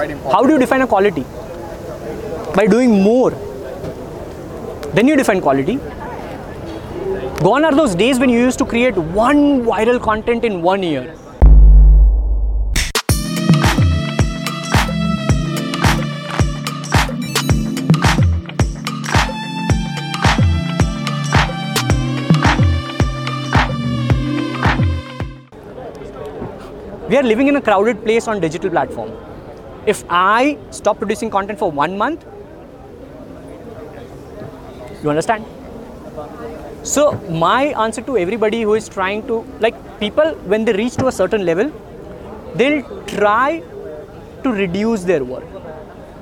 quite important. How do you define a quality? By doing more. Then you define quality. Gone are those days when you used to create one viral content in one year. We are living in a crowded place on digital platform. If I stop producing content for one month, you understand? So my answer to everybody who is trying to like people when they reach to a certain level, they'll try to reduce their work.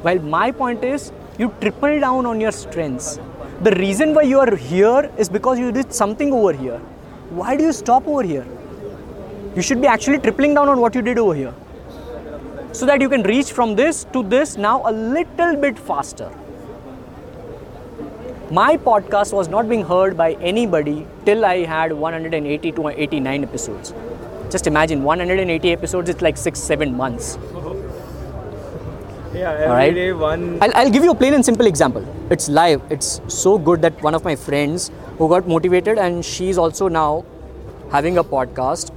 While my point is you triple down on your strengths. The reason why you are here is because you did something over here. Why do you stop over here? You should be actually tripling down on what you did over here. So that you can reach from this to this now a little bit faster. My podcast was not being heard by anybody till I had 180 to 89 episodes. Just imagine 180 episodes, it's like six, seven months. Yeah, every day one. I'll, I'll give you a plain and simple example. It's live. It's so good that one of my friends who got motivated and she's also now having a podcast.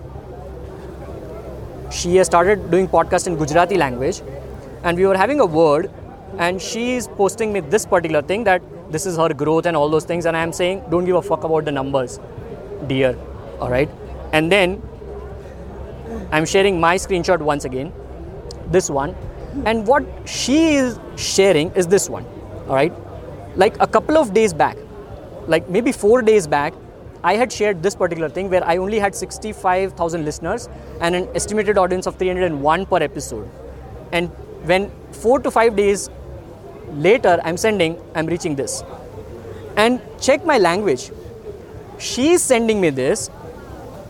She has started doing podcast in Gujarati language and we were having a word and she is posting me this particular thing that this is her growth and all those things and I am saying don't give a fuck about the numbers, dear. All right. And then I'm sharing my screenshot once again this one and what she is sharing is this one all right like a couple of days back like maybe 4 days back i had shared this particular thing where i only had 65000 listeners and an estimated audience of 301 per episode and when 4 to 5 days later i'm sending i'm reaching this and check my language she's sending me this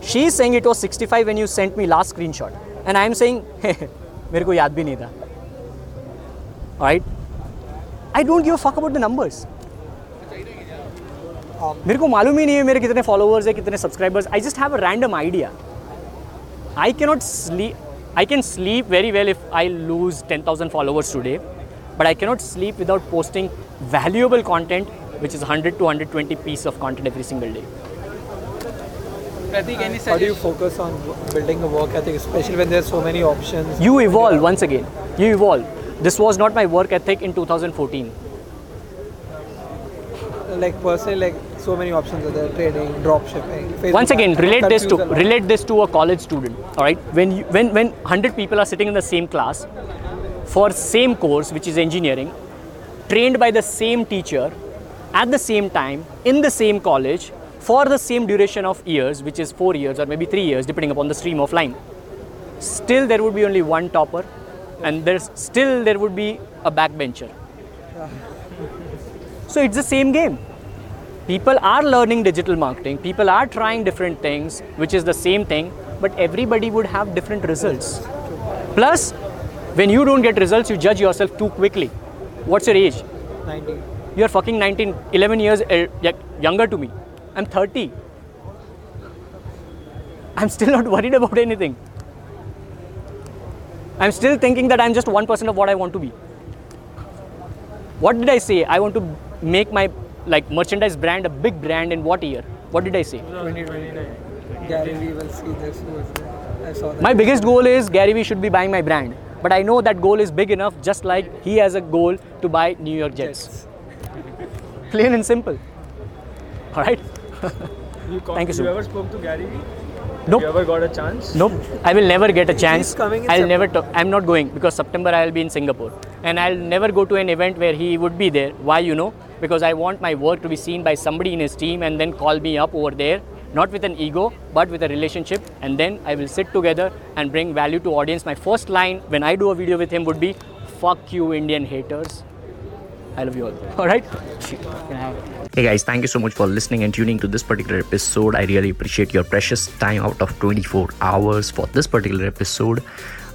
she's saying it was 65 when you sent me last screenshot and i'm saying मेरे को याद भी नहीं था right I don't give fuck about the numbers मेरे को मालूम ही नहीं है मेरे कितने फॉलोअर्स है कितने subscribers I just have a random idea I can not sleep I can sleep very well if I lose ten thousand followers today but I can not sleep without posting valuable content which is hundred to hundred twenty piece of content every single day you evolve once again you evolve this was not my work ethic in two thousand fourteen like personally like so many options are there: trading, drop shipping. Facebook Once again, relate this to a relate this to a college student. All right, when you, when when 100 people are sitting in the same class for same course, which is engineering, trained by the same teacher, at the same time in the same college for the same duration of years, which is four years or maybe three years, depending upon the stream of line. Still, there would be only one topper, and there's still there would be a backbencher. So it's the same game. People are learning digital marketing, people are trying different things, which is the same thing, but everybody would have different results. Plus, when you don't get results, you judge yourself too quickly. What's your age? 90. You're fucking 19, 11 years younger to me. I'm 30. I'm still not worried about anything. I'm still thinking that I'm just 1% of what I want to be. What did I say? I want to make my like merchandise brand a big brand in what year? What did I say? 2029. Gary Vee will see this. Who is? I saw that. My biggest goal is Gary Vee should be buying my brand. But I know that goal is big enough just like he has a goal to buy New York Jets. Plain and simple. Alright? You call, Thank you so You ever spoke to Gary Vee? Nope. You ever got a chance? Nope. I will never get a chance. He's coming in I'll never talk. I'm not going because September I'll be in Singapore. And I'll never go to an event where he would be there. Why you know? Because I want my work to be seen by somebody in his team and then call me up over there. Not with an ego, but with a relationship. And then I will sit together and bring value to audience. My first line when I do a video with him would be, fuck you Indian haters. I love you all. Have it? Hey guys, thank you so much for listening and tuning to this particular episode. I really appreciate your precious time out of 24 hours for this particular episode.